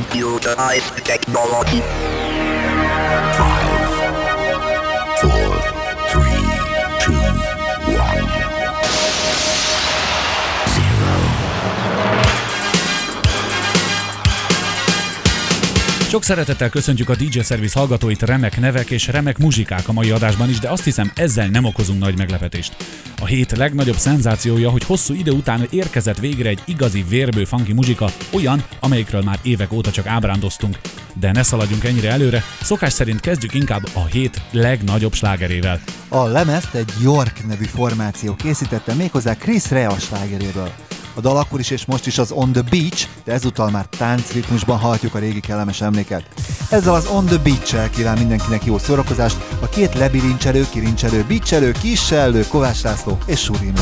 computerized technology. Sok szeretettel köszöntjük a DJ Service hallgatóit, remek nevek és remek muzsikák a mai adásban is, de azt hiszem ezzel nem okozunk nagy meglepetést. A hét legnagyobb szenzációja, hogy hosszú idő után érkezett végre egy igazi vérbő funky muzsika, olyan, amelyikről már évek óta csak ábrándoztunk. De ne szaladjunk ennyire előre, szokás szerint kezdjük inkább a hét legnagyobb slágerével. A lemezt egy York nevű formáció készítette méghozzá Chris Rea slágeréből. A dal akkor is és most is az On The Beach, de ezúttal már táncritmusban hallhatjuk a régi kellemes emléket. Ezzel az On The Beach-el kíván mindenkinek jó szórakozást a két lebirincselő, kirincselő, beachelő, kisellő, Kovács László és Surino.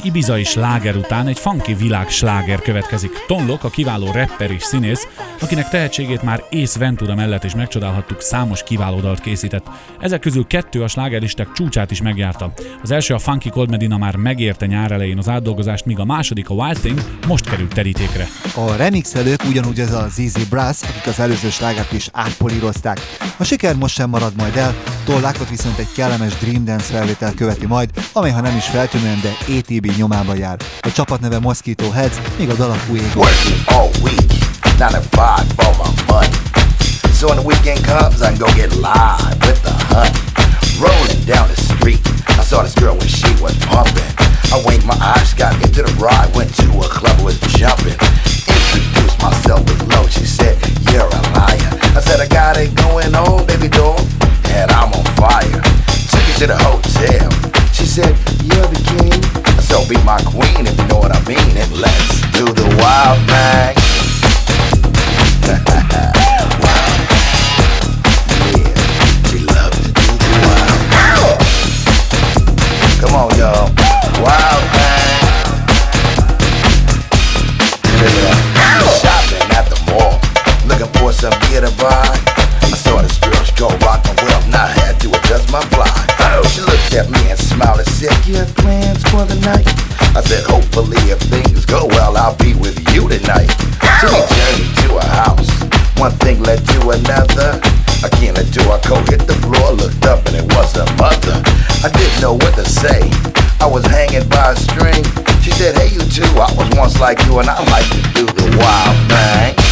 Kellemes ibizai sláger után egy funky világ sláger következik. Tonlok, a kiváló rapper és színész, akinek tehetségét már Ace Ventura mellett is megcsodálhattuk, számos kiváló dalt készített. Ezek közül kettő a slágeristek csúcsát is megjárta. Az első a Funky Cold Medina már megérte nyár elején az átdolgozást, míg a második a Wild Thing most került terítékre. A remixelők ugyanúgy ez a Zizi Brass, akik az előző slágert is átpolírozták. A siker most sem marad majd el, tollákot viszont egy kellemes Dream Dance felvétel követi majd, amely ha nem is feltűnően, de ATB nyomába jár. A csapat neve Mosquito Heads, míg a dal money. So when the weekend comes, I can go get live with the honey. Rolling down the street, I saw this girl when she was pumping. I winked my eyes, got into the ride, went to a club, was jumping. Introduced myself with Be my queen if you know what I mean, and let's do the wild thing. Yeah, to do the wild. Come on, y'all. Wild thing. Out. Shopping at the mall, looking for some gear to buy. I saw this girl, go rockin' well, and I had to adjust my fly. She looked at me and smiled and said, You have plans for the night? I said, Hopefully, if things go well, I'll be with you tonight. So we journeyed to a house. One thing led to another. I can't do I go hit the floor, looked up, and it was her mother. I didn't know what to say. I was hanging by a string. She said, Hey, you too. I was once like you, and I like to do the wild thing.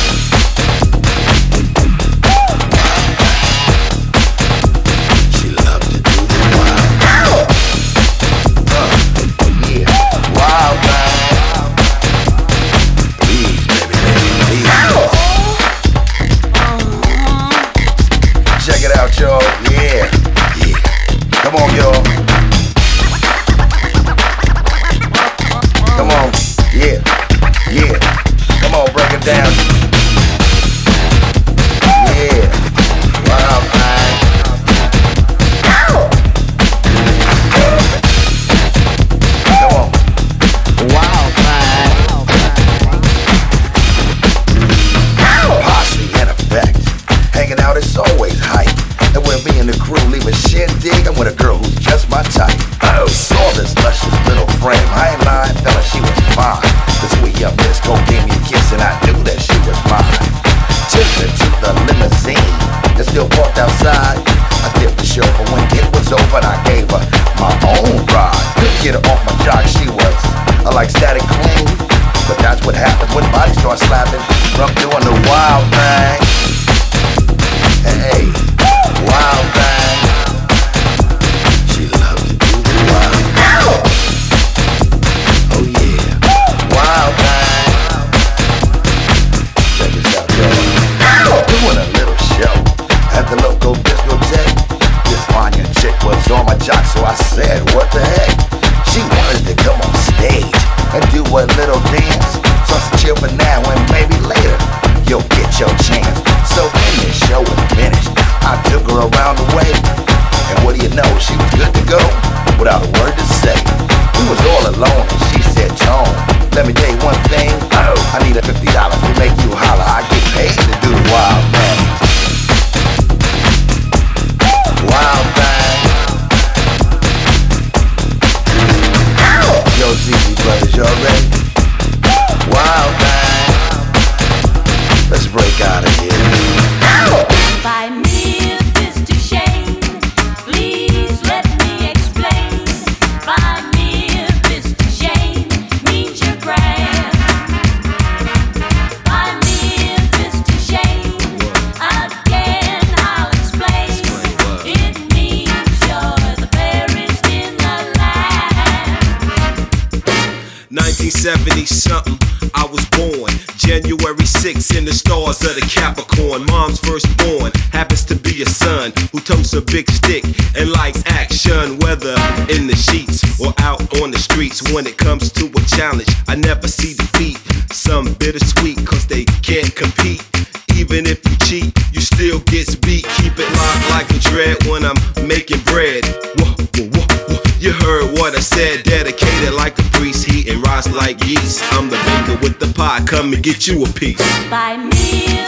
Big stick and likes action, whether in the sheets or out on the streets. When it comes to a challenge, I never see defeat. Some bittersweet, cause they can't compete. Even if you cheat, you still gets beat. Keep it locked like a dread when I'm making bread. Whoa, whoa, whoa, whoa. You heard what I said, dedicated like a priest, heat and rise like yeast. I'm the baker with the pie, come and get you a piece. By me,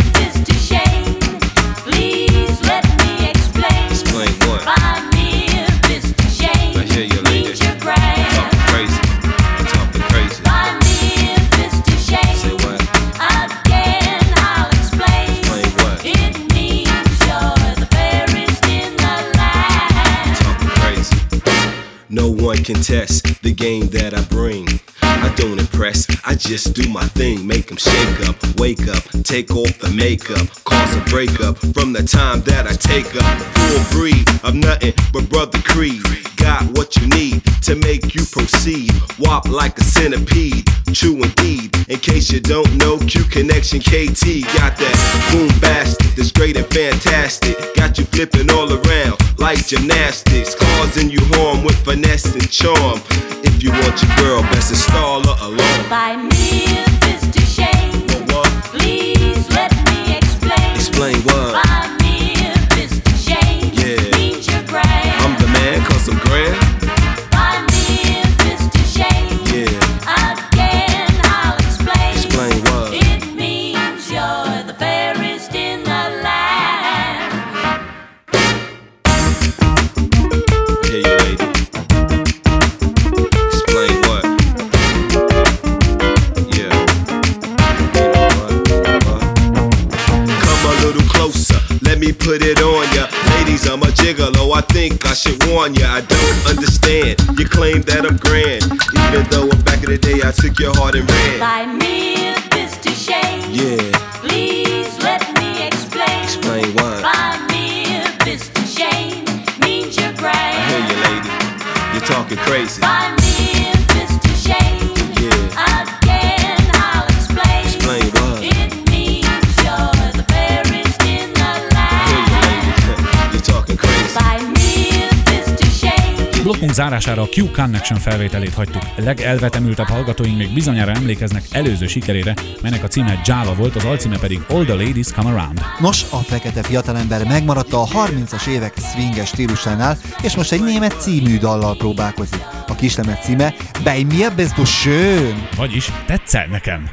No one can test the game that I bring. I don't impress, I just do my thing. Make them shake up, wake up, take off the makeup, cause a breakup from the time that I take up. Full breed of nothing but brother Creed. Got what you need to make you proceed. Wop like a centipede, true indeed. In case you don't know, Q Connection KT got that boom bastard that's great and fantastic. Got you flipping all around like gymnastics, causing you harm with finesse and charm. If you want your girl, best install her alone. By me, Mr. Shane, But what? please let me explain. Explain what? Ladies, I'm a gigolo. I think I should warn ya. I don't understand. You claim that I'm grand, even though back in the day I took your heart and ran. By me Mr. Shane. Yeah, Please let me explain. explain why. By me Mr. Shane. Means you're grand. I hear you, lady. You're talking crazy. Buy Blokkunk zárására a Q Connection felvételét hagytuk. Legelvetemültebb hallgatóink még bizonyára emlékeznek előző sikerére, melynek a címe Java volt, az alcíme pedig All the Ladies Come Around. Nos, a fekete fiatalember megmaradt a 30-as évek swinges stílusánál, és most egy német című dallal próbálkozik. A kislemez címe Bei mir bist du schön. Vagyis tetszel nekem.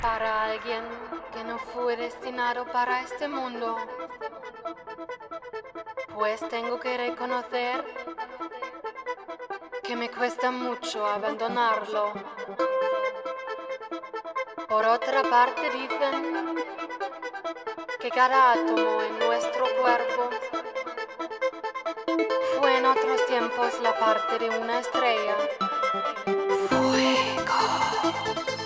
destinado para este mundo. Pues tengo que reconocer que me cuesta mucho abandonarlo. Por otra parte dicen que cada átomo en nuestro cuerpo fue en otros tiempos la parte de una estrella. Fuego.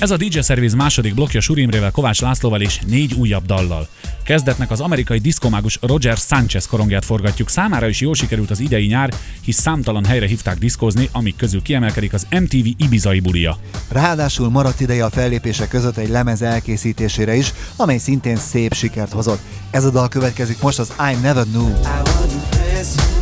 Ez a DJ Service második blokja Surimrével, Kovács Lászlóval és négy újabb dallal. Kezdetnek az amerikai diszkomágus Roger Sanchez korongját forgatjuk. Számára is jól sikerült az idei nyár, hisz számtalan helyre hívták diszkózni, amik közül kiemelkedik az MTV Ibizai bulia. Ráadásul maradt ideje a fellépések között egy lemez elkészítésére is, amely szintén szép sikert hozott. Ez a dal következik most az I Never Knew. I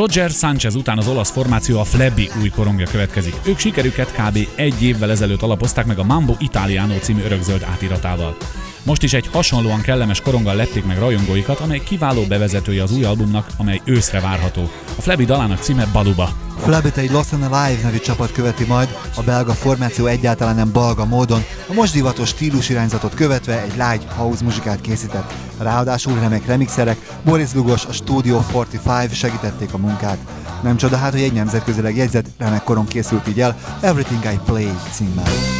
Roger Sanchez után az olasz formáció a Flebby új korongja következik. Ők sikerüket kb. egy évvel ezelőtt alapozták meg a Mambo Italiano című örökzöld átiratával. Most is egy hasonlóan kellemes koronggal lették meg rajongóikat, amely kiváló bevezetője az új albumnak, amely őszre várható. A Flebby dalának címe Baluba. Flabbit egy Lost and Alive nevű csapat követi majd, a belga formáció egyáltalán nem balga módon, a most divatos stílusirányzatot követve egy light house muzsikát készített. Ráadásul remek remixerek, Boris Lugos, a Studio 45 segítették a munkát. Nem csoda hát, hogy egy nemzetközileg jegyzett remek koron készült így el, Everything I Play címmel.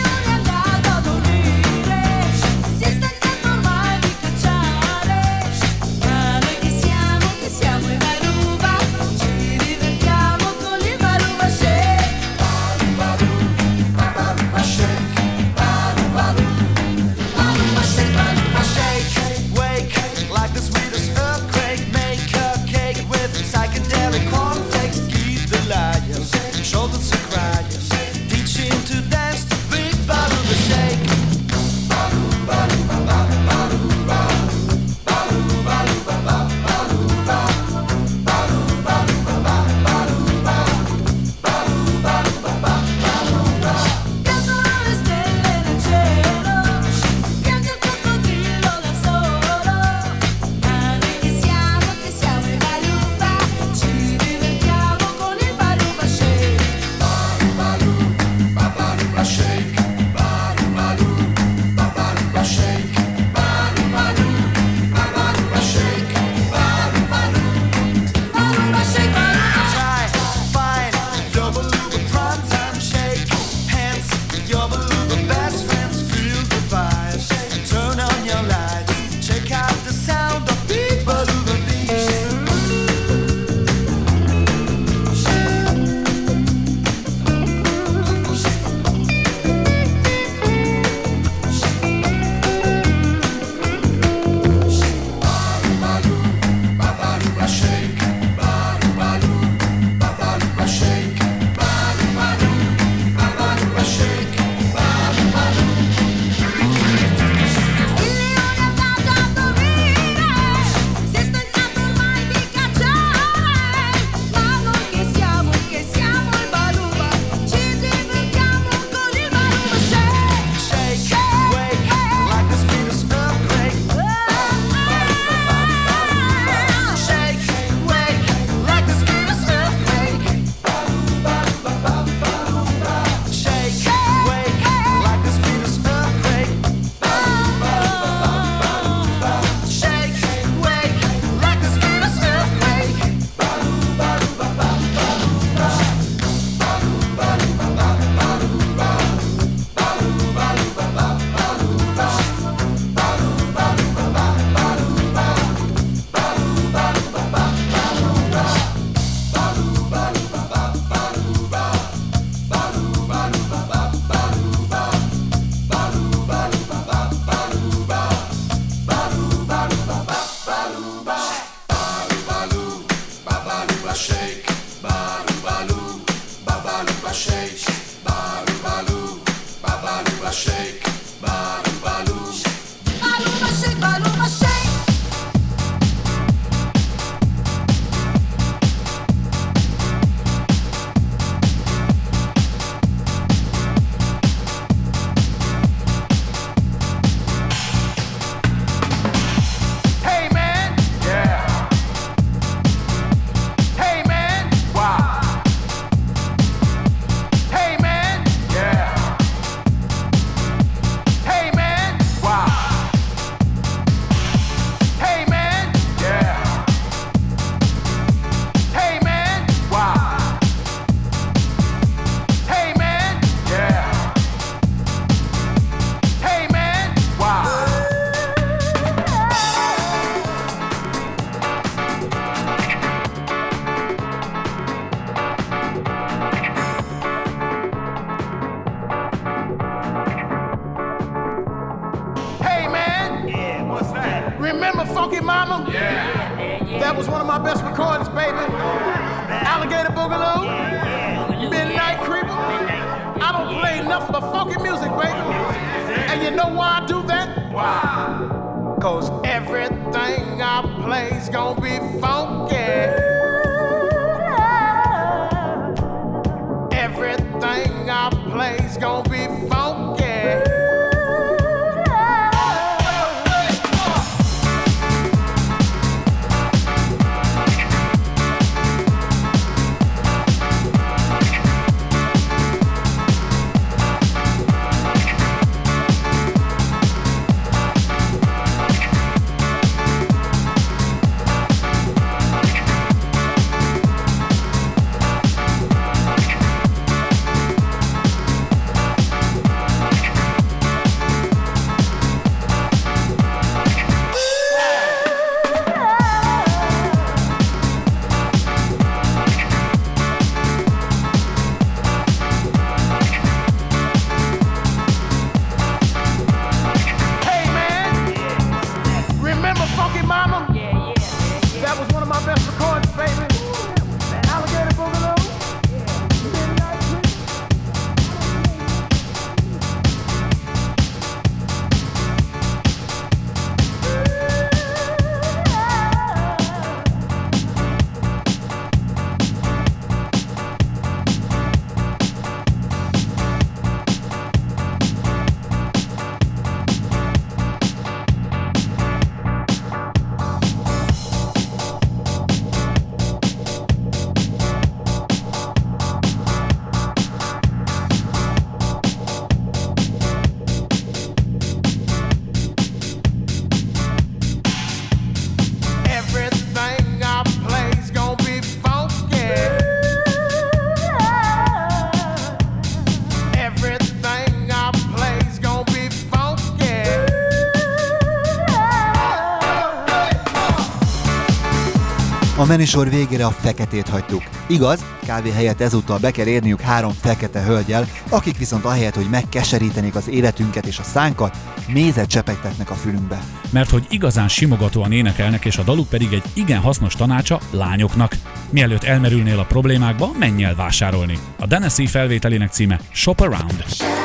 Menisor végére a feketét hagytuk. Igaz, kávé helyett ezúttal be kell érniük három fekete hölgyel, akik viszont ahelyett, hogy megkeserítenék az életünket és a szánkat, mézet csepegtetnek a fülünkbe. Mert hogy igazán simogatóan énekelnek, és a daluk pedig egy igen hasznos tanácsa lányoknak. Mielőtt elmerülnél a problémákba, menj el vásárolni. A Denesi felvételének címe Shop Around. Shop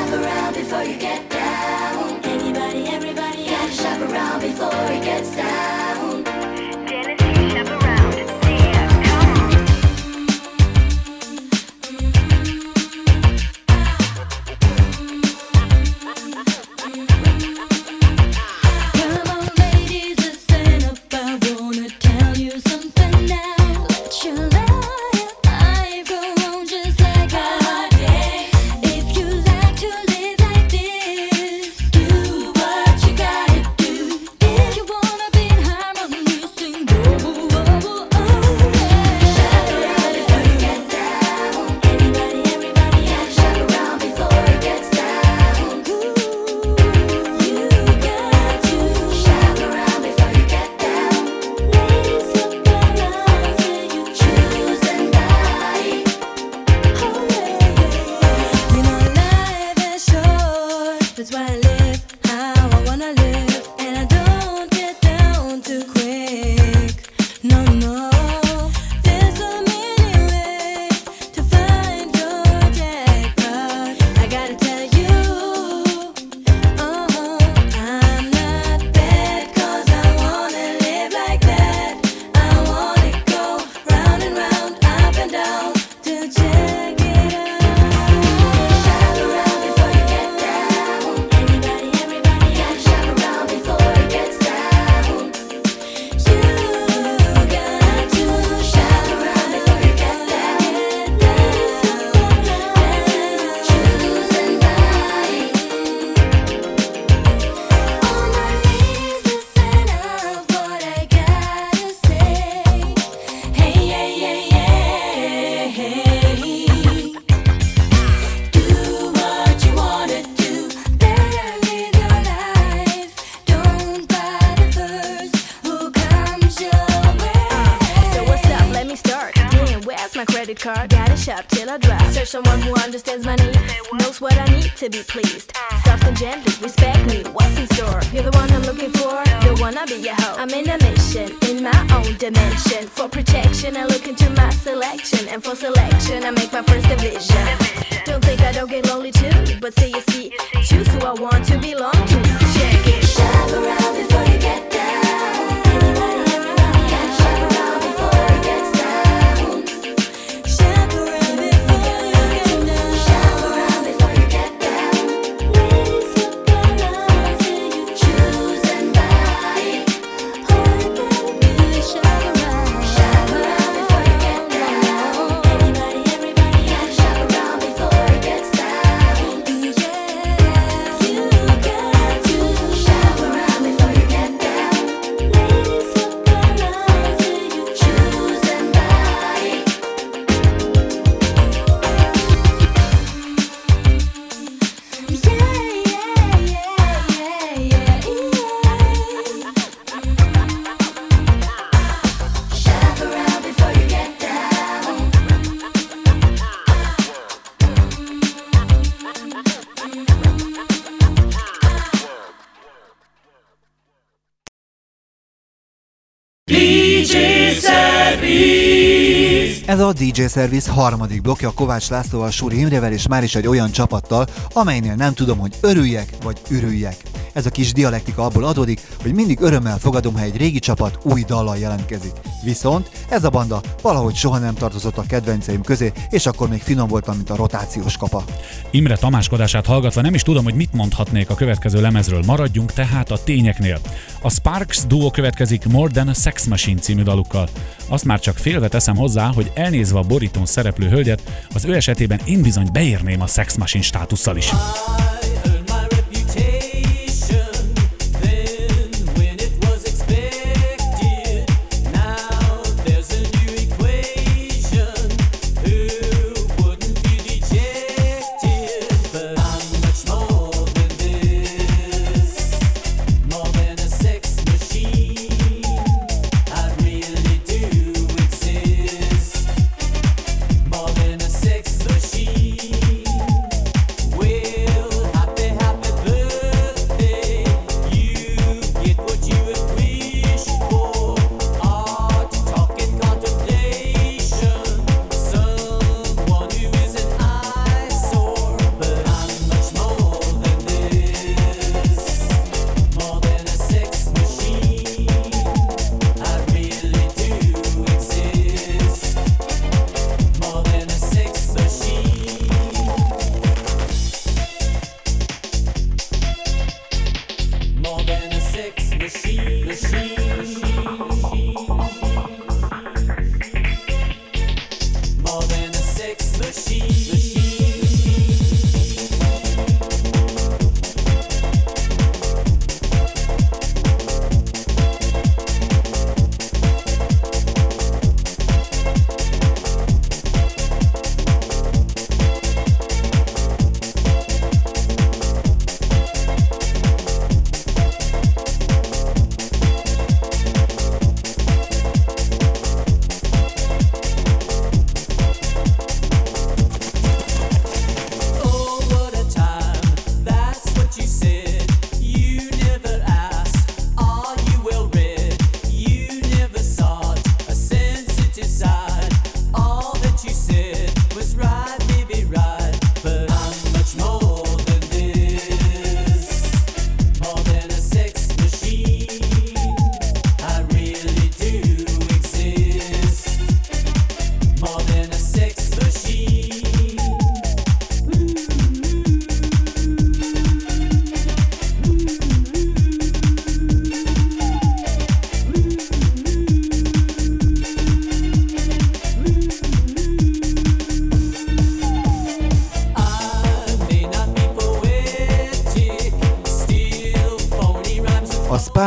a DJ Service harmadik blokja Kovács Lászlóval, Suri Imrevel és már is egy olyan csapattal, amelynél nem tudom, hogy örüljek vagy ürüljek. Ez a kis dialektika abból adódik, hogy mindig örömmel fogadom, ha egy régi csapat új dallal jelentkezik. Viszont ez a banda valahogy soha nem tartozott a kedvenceim közé, és akkor még finom voltam, mint a rotációs kapa. Imre tamáskodását hallgatva nem is tudom, hogy mit mondhatnék a következő lemezről. Maradjunk tehát a tényeknél. A Sparks duo következik More Than a Sex Machine című dalukkal. Azt már csak félve teszem hozzá, hogy elnézve a borítón szereplő hölgyet, az ő esetében én bizony beérném a Sex Machine státusszal is.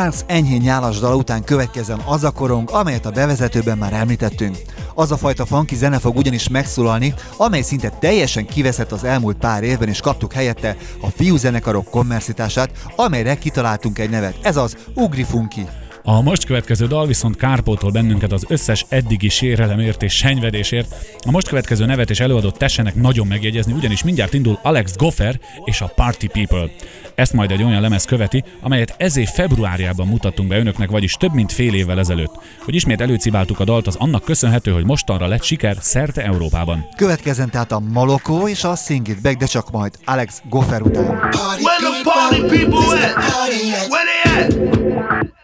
Barnes enyhén nyálas dal után következzen az a korong, amelyet a bevezetőben már említettünk. Az a fajta funky zene fog ugyanis megszólalni, amely szinte teljesen kiveszett az elmúlt pár évben, és kaptuk helyette a fiú zenekarok kommerszitását, amelyre kitaláltunk egy nevet. Ez az Ugri Funky. A most következő dal viszont kárpótol bennünket az összes eddigi sérelemért és senyvedésért, a most következő nevet és előadót tessenek nagyon megjegyezni, ugyanis mindjárt indul Alex Goffer és a Party People. Ezt majd egy olyan lemez követi, amelyet ez év februárjában mutattunk be önöknek, vagyis több mint fél évvel ezelőtt. Hogy ismét előcibáltuk a dalt, az annak köszönhető, hogy mostanra lett siker szerte Európában. Következzen tehát a Malokó és a Sing It Back, de csak majd Alex Goffer után. Where the party people at? Where they at?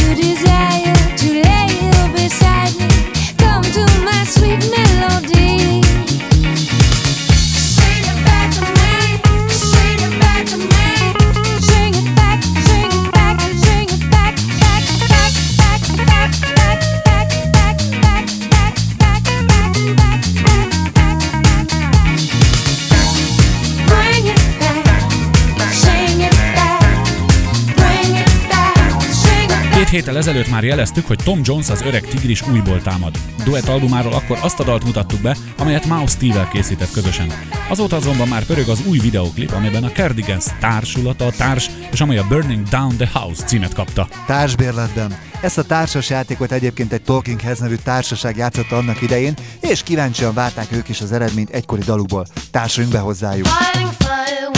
you deserve. évvel ezelőtt már jeleztük, hogy Tom Jones az öreg tigris újból támad. Duett albumáról akkor azt a dalt mutattuk be, amelyet Mouse steve készített közösen. Azóta azonban már pörög az új videoklip, amiben a Cardigans társulata a társ, és amely a Burning Down the House címet kapta. Társbérletben. Ezt a társas játékot egyébként egy Talking Heads nevű társaság játszotta annak idején, és kíváncsian várták ők is az eredményt egykori dalukból. Társuljunk be hozzájuk! Fighting fire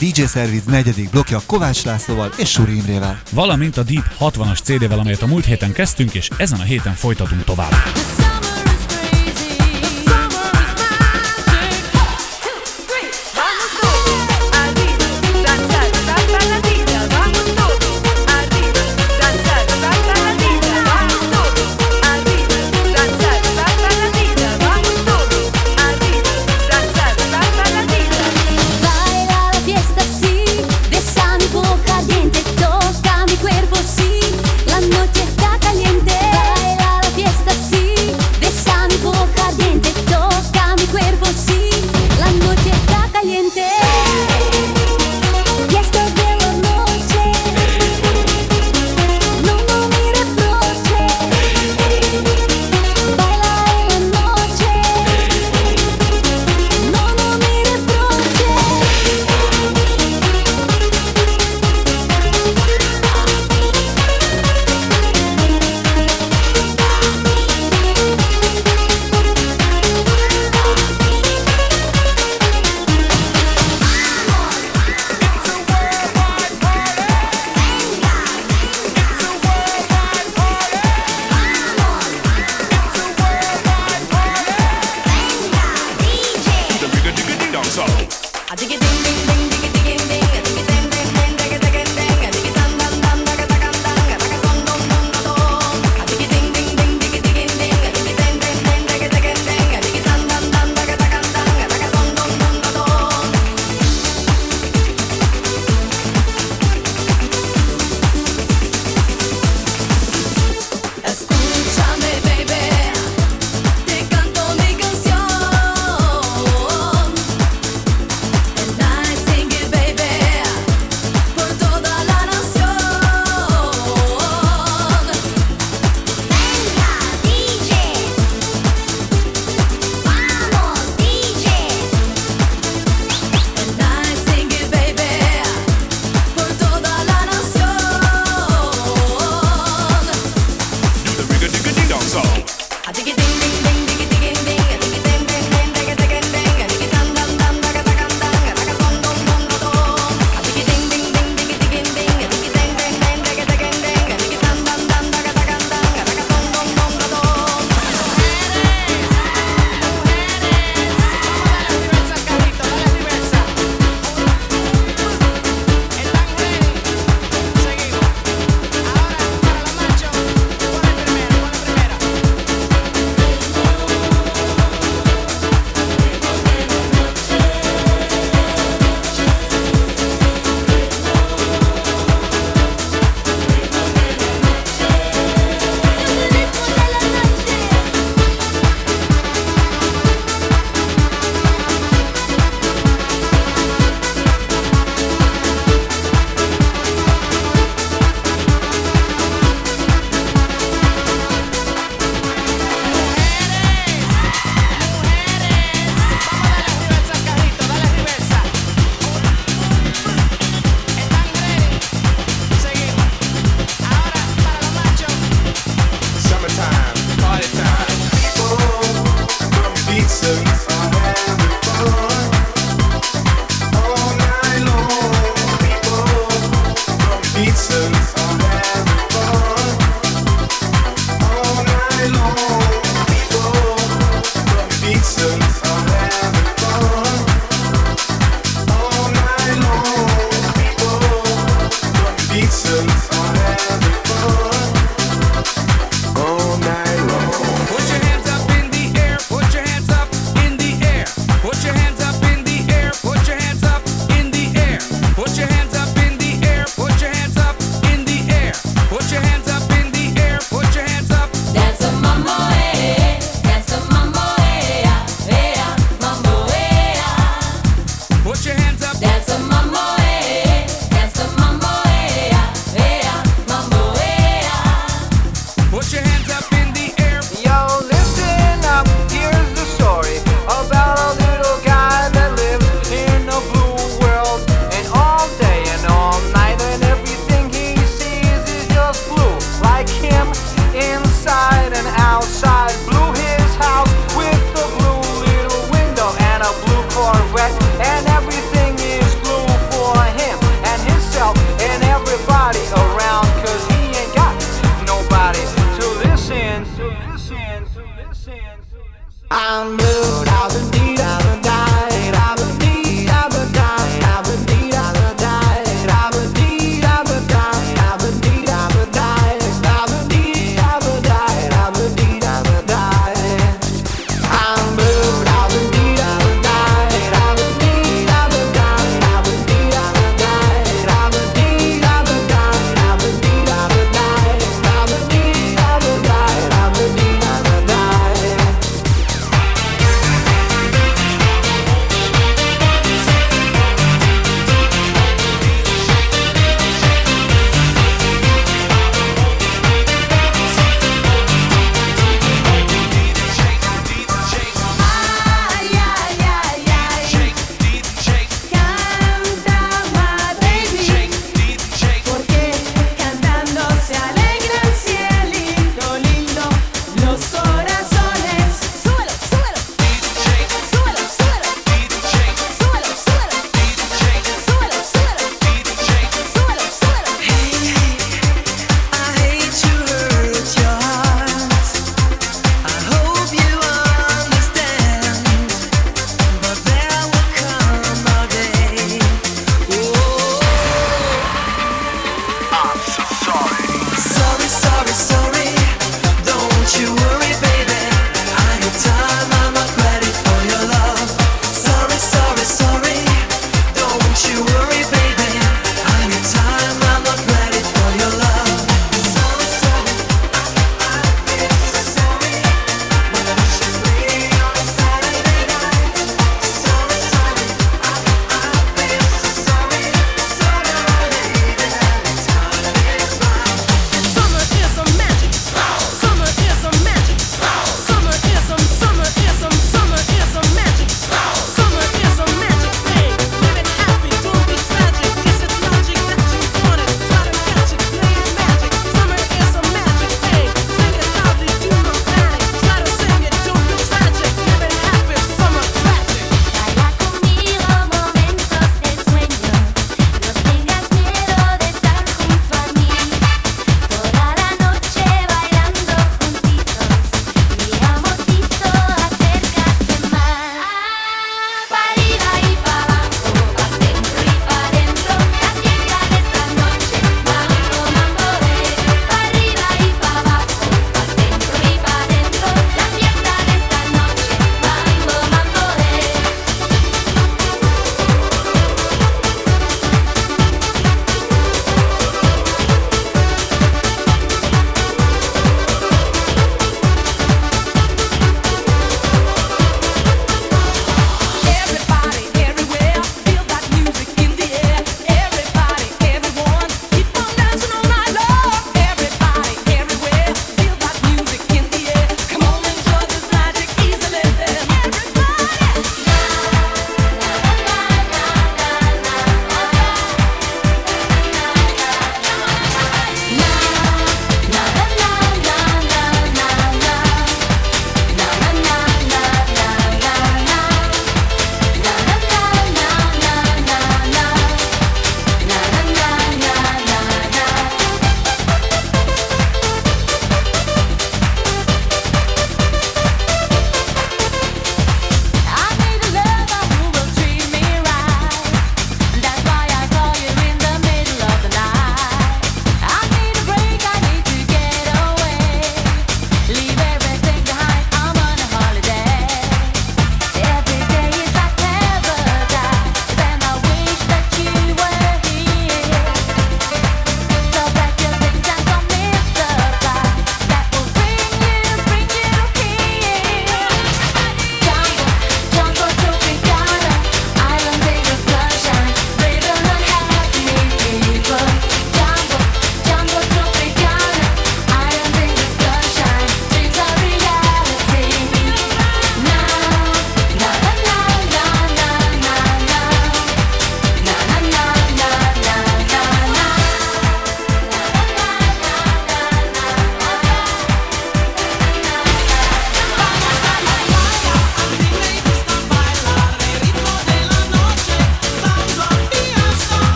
DJ Service negyedik blokja Kovács Lászlóval és Suri Imrével. Valamint a Deep 60-as CD-vel, amelyet a múlt héten kezdtünk, és ezen a héten folytatunk tovább.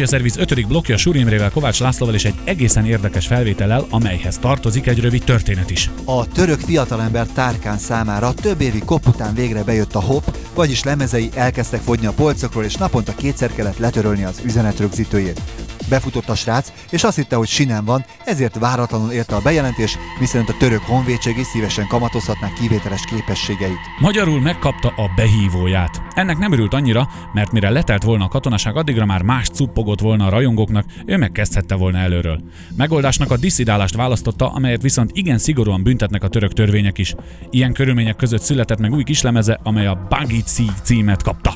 DJ Service 5. blokkja Suri Imrével, Kovács Lászlóval és egy egészen érdekes felvétellel, amelyhez tartozik egy rövid történet is. A török fiatalember Tárkán számára több évi kop után végre bejött a hop, vagyis lemezei elkezdtek fogyni a polcokról, és naponta kétszer kellett letörölni az üzenetrögzítőjét. Befutott a srác, és azt hitte, hogy sinem van, ezért váratlanul érte a bejelentés, miszerint a török honvédség is szívesen kamatozhatná kivételes képességeit. Magyarul megkapta a behívóját. Ennek nem örült annyira, mert mire letelt volna a katonaság, addigra már más cuppogott volna a rajongóknak, ő megkezdhette volna előről. Megoldásnak a diszidálást választotta, amelyet viszont igen szigorúan büntetnek a török törvények is. Ilyen körülmények között született meg új kislemeze, amely a Bagici címet kapta.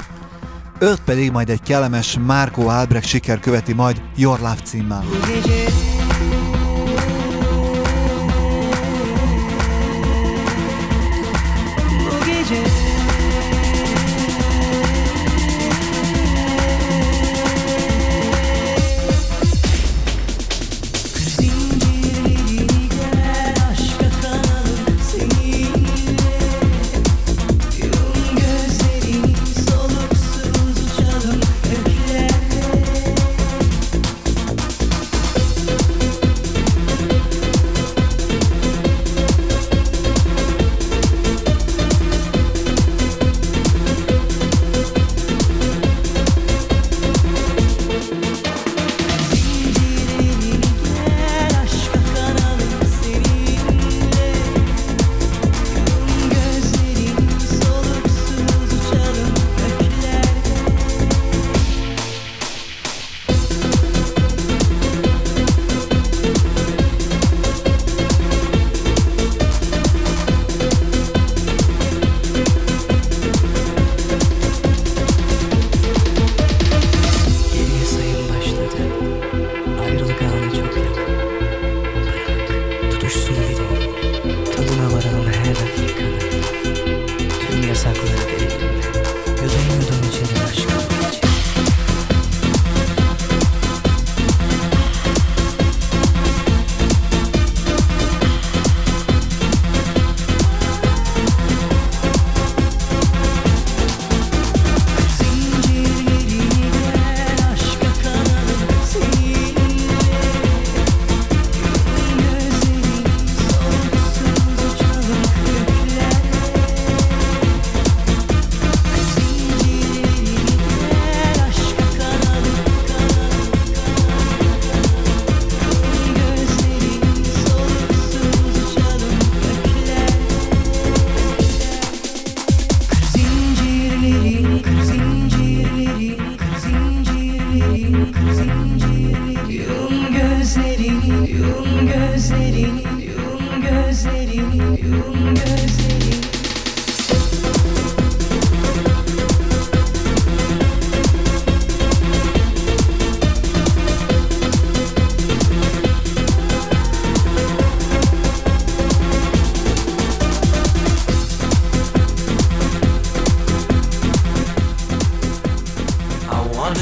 Őt pedig majd egy kellemes Marco Albrecht siker követi majd Your Love címmel. changes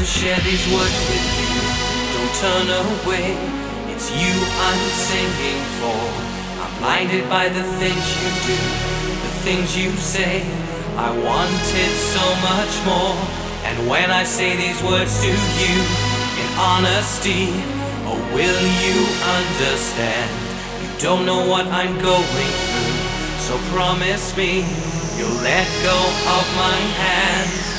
these words with you. Don't turn away, it's you I'm singing for. I'm blinded by the things you do, the things you say. I wanted so much more. And when I say these words to you in honesty, oh, will you understand? You don't know what I'm going through, so promise me you'll let go of my hand.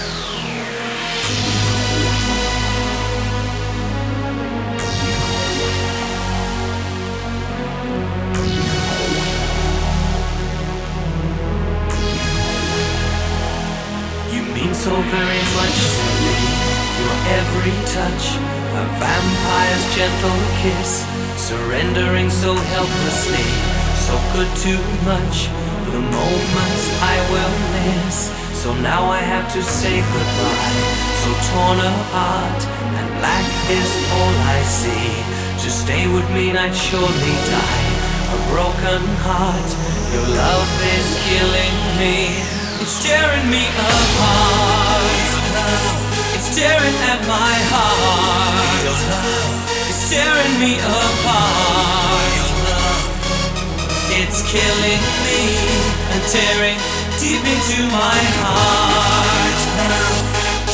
So very much to me. Your every touch, a vampire's gentle kiss, surrendering so helplessly, so good too much. The moments I will miss. So now I have to say goodbye. So torn apart, and black is all I see. To stay with mean I'd surely die. A broken heart, your love is killing me. It's tearing me apart. It's tearing at my heart. It's tearing me apart. It's killing me and tearing deep into my heart.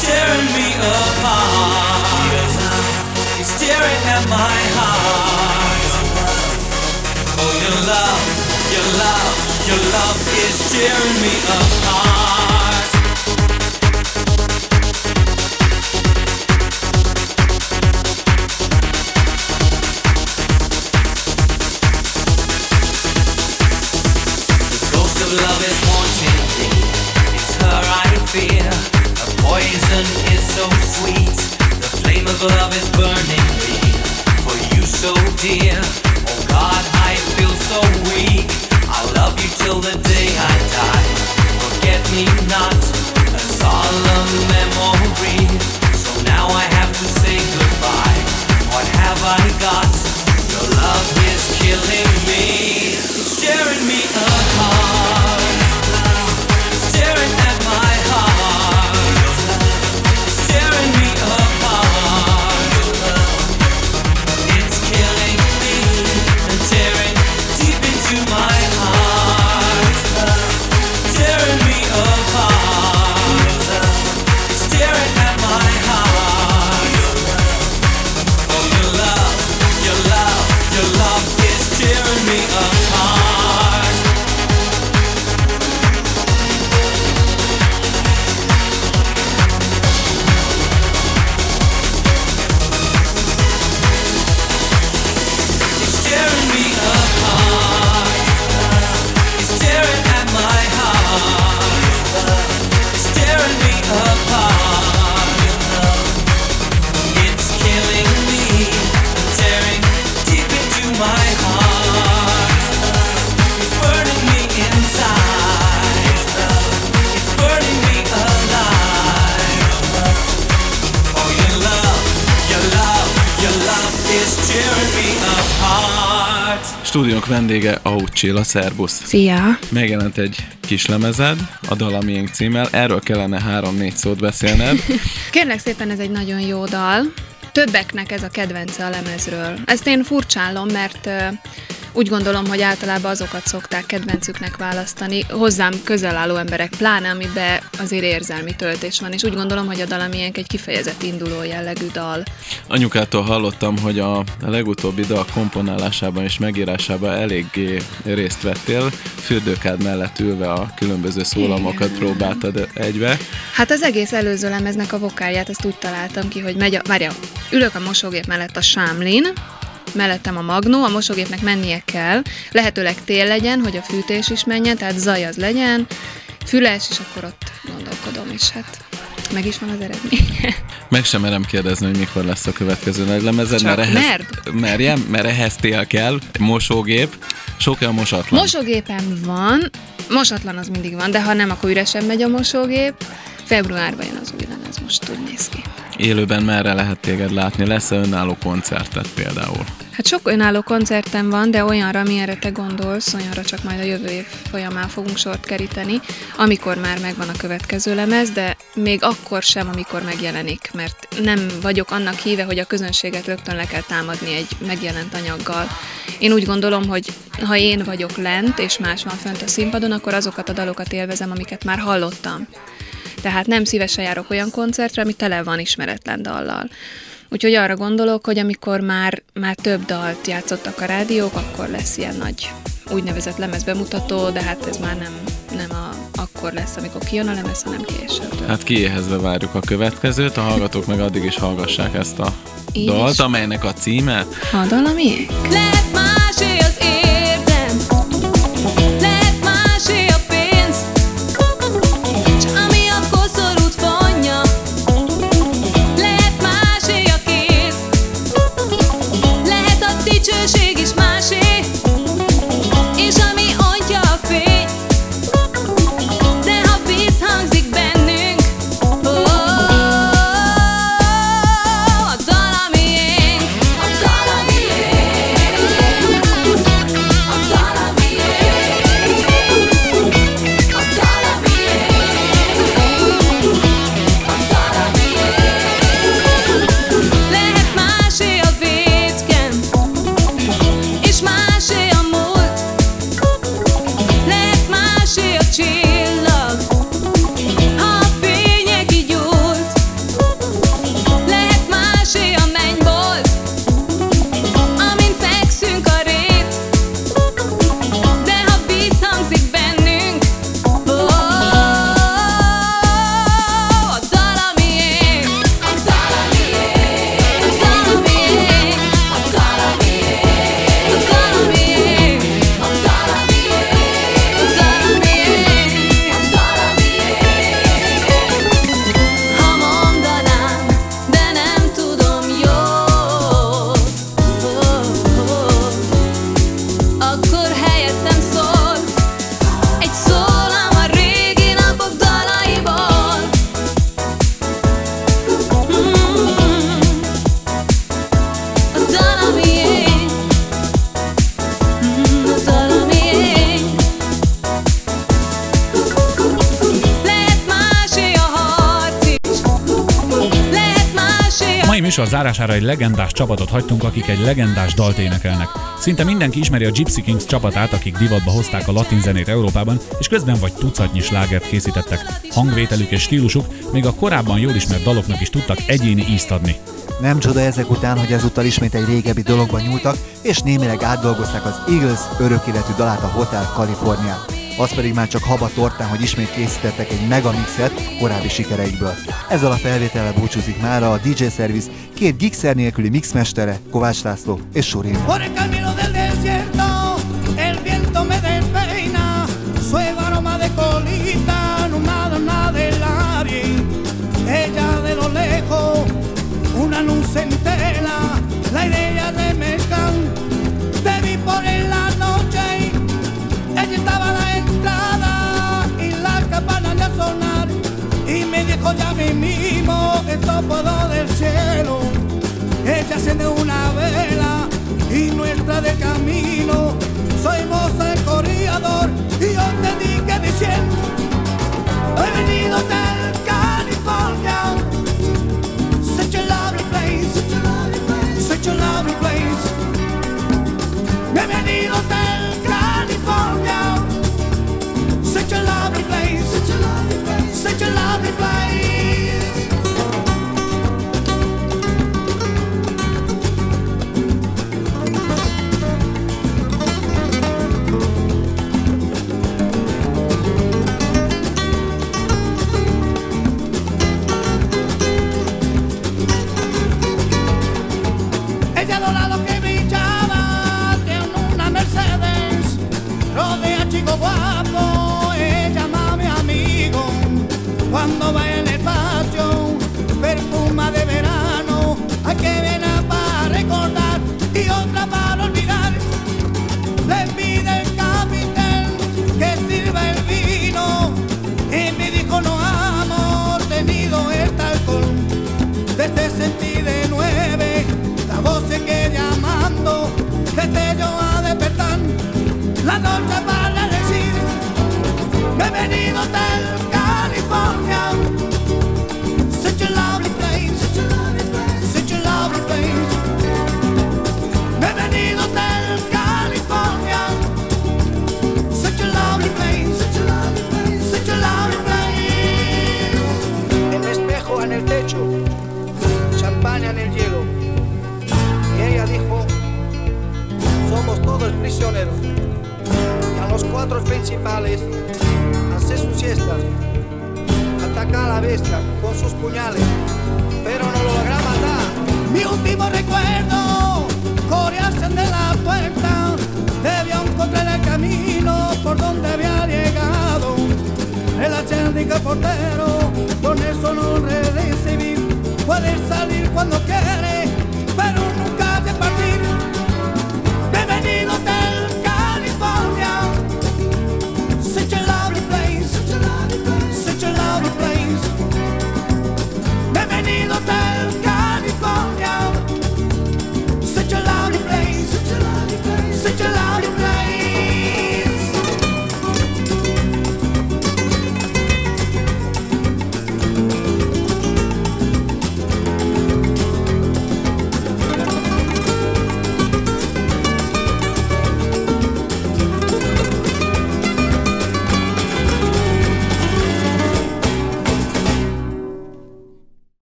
Tearing me apart. It's tearing at my heart. Oh, your love, your love, your love is tearing me apart. The ghost of love is haunting me. It's her I fear. Poison is so sweet. The flame of love is burning me. For you so dear. Oh God, so weak. I'll love you till the day I die. Forget me not, a solemn memory. So now I have to say goodbye. Csilla, szervusz! Szia! Megjelent egy kis lemezed, a Dal a miénk címmel, erről kellene három-négy szót beszélned. Kérlek szépen, ez egy nagyon jó dal. Többeknek ez a kedvence a lemezről. Ezt én furcsálom, mert úgy gondolom, hogy általában azokat szokták kedvencüknek választani, hozzám közel álló emberek, pláne amiben azért érzelmi töltés van, és úgy gondolom, hogy a dal egy kifejezett induló jellegű dal. Anyukától hallottam, hogy a legutóbbi dal komponálásában és megírásában eléggé részt vettél, fürdőkád mellett ülve a különböző szólamokat próbáltad egybe. Hát az egész előző lemeznek a vokálját, ezt úgy találtam ki, hogy megy a... Várja, ülök a mosógép mellett a sámlin, mellettem a magnó, a mosógépnek mennie kell, lehetőleg tél legyen, hogy a fűtés is menjen, tehát zaj az legyen, füles, és akkor ott gondolkodom, és hát meg is van az eredmény. Meg sem merem kérdezni, hogy mikor lesz a következő nagy lemezed, mert ehhez, merd. merjem, mert ehhez tél kell, mosógép, sok a mosatlan. Mosógépem van, mosatlan az mindig van, de ha nem, akkor üresen megy a mosógép. Februárban jön az új lemez, most úgy néz ki. Élőben merre lehet téged látni? Lesz-e önálló koncertet például? Hát sok önálló koncertem van, de olyanra, amilyenre te gondolsz, olyanra csak majd a jövő év folyamán fogunk sort keríteni, amikor már megvan a következő lemez, de még akkor sem, amikor megjelenik, mert nem vagyok annak híve, hogy a közönséget rögtön le kell támadni egy megjelent anyaggal. Én úgy gondolom, hogy ha én vagyok lent, és más van fönt a színpadon, akkor azokat a dalokat élvezem, amiket már hallottam. Tehát nem szívesen járok olyan koncertre, ami tele van ismeretlen dallal. Úgyhogy arra gondolok, hogy amikor már, már több dalt játszottak a rádiók, akkor lesz ilyen nagy úgynevezett lemezbemutató, de hát ez már nem, nem a, akkor lesz, amikor kijön a lemez, hanem később. Hát kiéhezve várjuk a következőt, a hallgatók meg addig is hallgassák ezt a Így dalt, is. amelynek a címe A dal a zárására egy legendás csapatot hagytunk, akik egy legendás dalt énekelnek. Szinte mindenki ismeri a Gypsy Kings csapatát, akik divatba hozták a latin zenét Európában, és közben vagy tucatnyi slágert készítettek. Hangvételük és stílusuk még a korábban jól ismert daloknak is tudtak egyéni ízt adni. Nem csoda ezek után, hogy ezúttal ismét egy régebbi dologba nyúltak, és némileg átdolgozták az Eagles örökéletű dalát a Hotel California. Az pedig már csak haba tortán, hogy ismét készítettek egy megamixet korábbi sikereikből. Ezzel a felvétellel búcsúzik már a DJ Service két gigszer nélküli mixmestere, Kovács László és Surin. Y me dijo ya mismo, esto puedo del cielo. Ella enciende una vela y nuestra de camino. Soy voz el corredor y yo te dije diciendo, he venido del such a lovely place.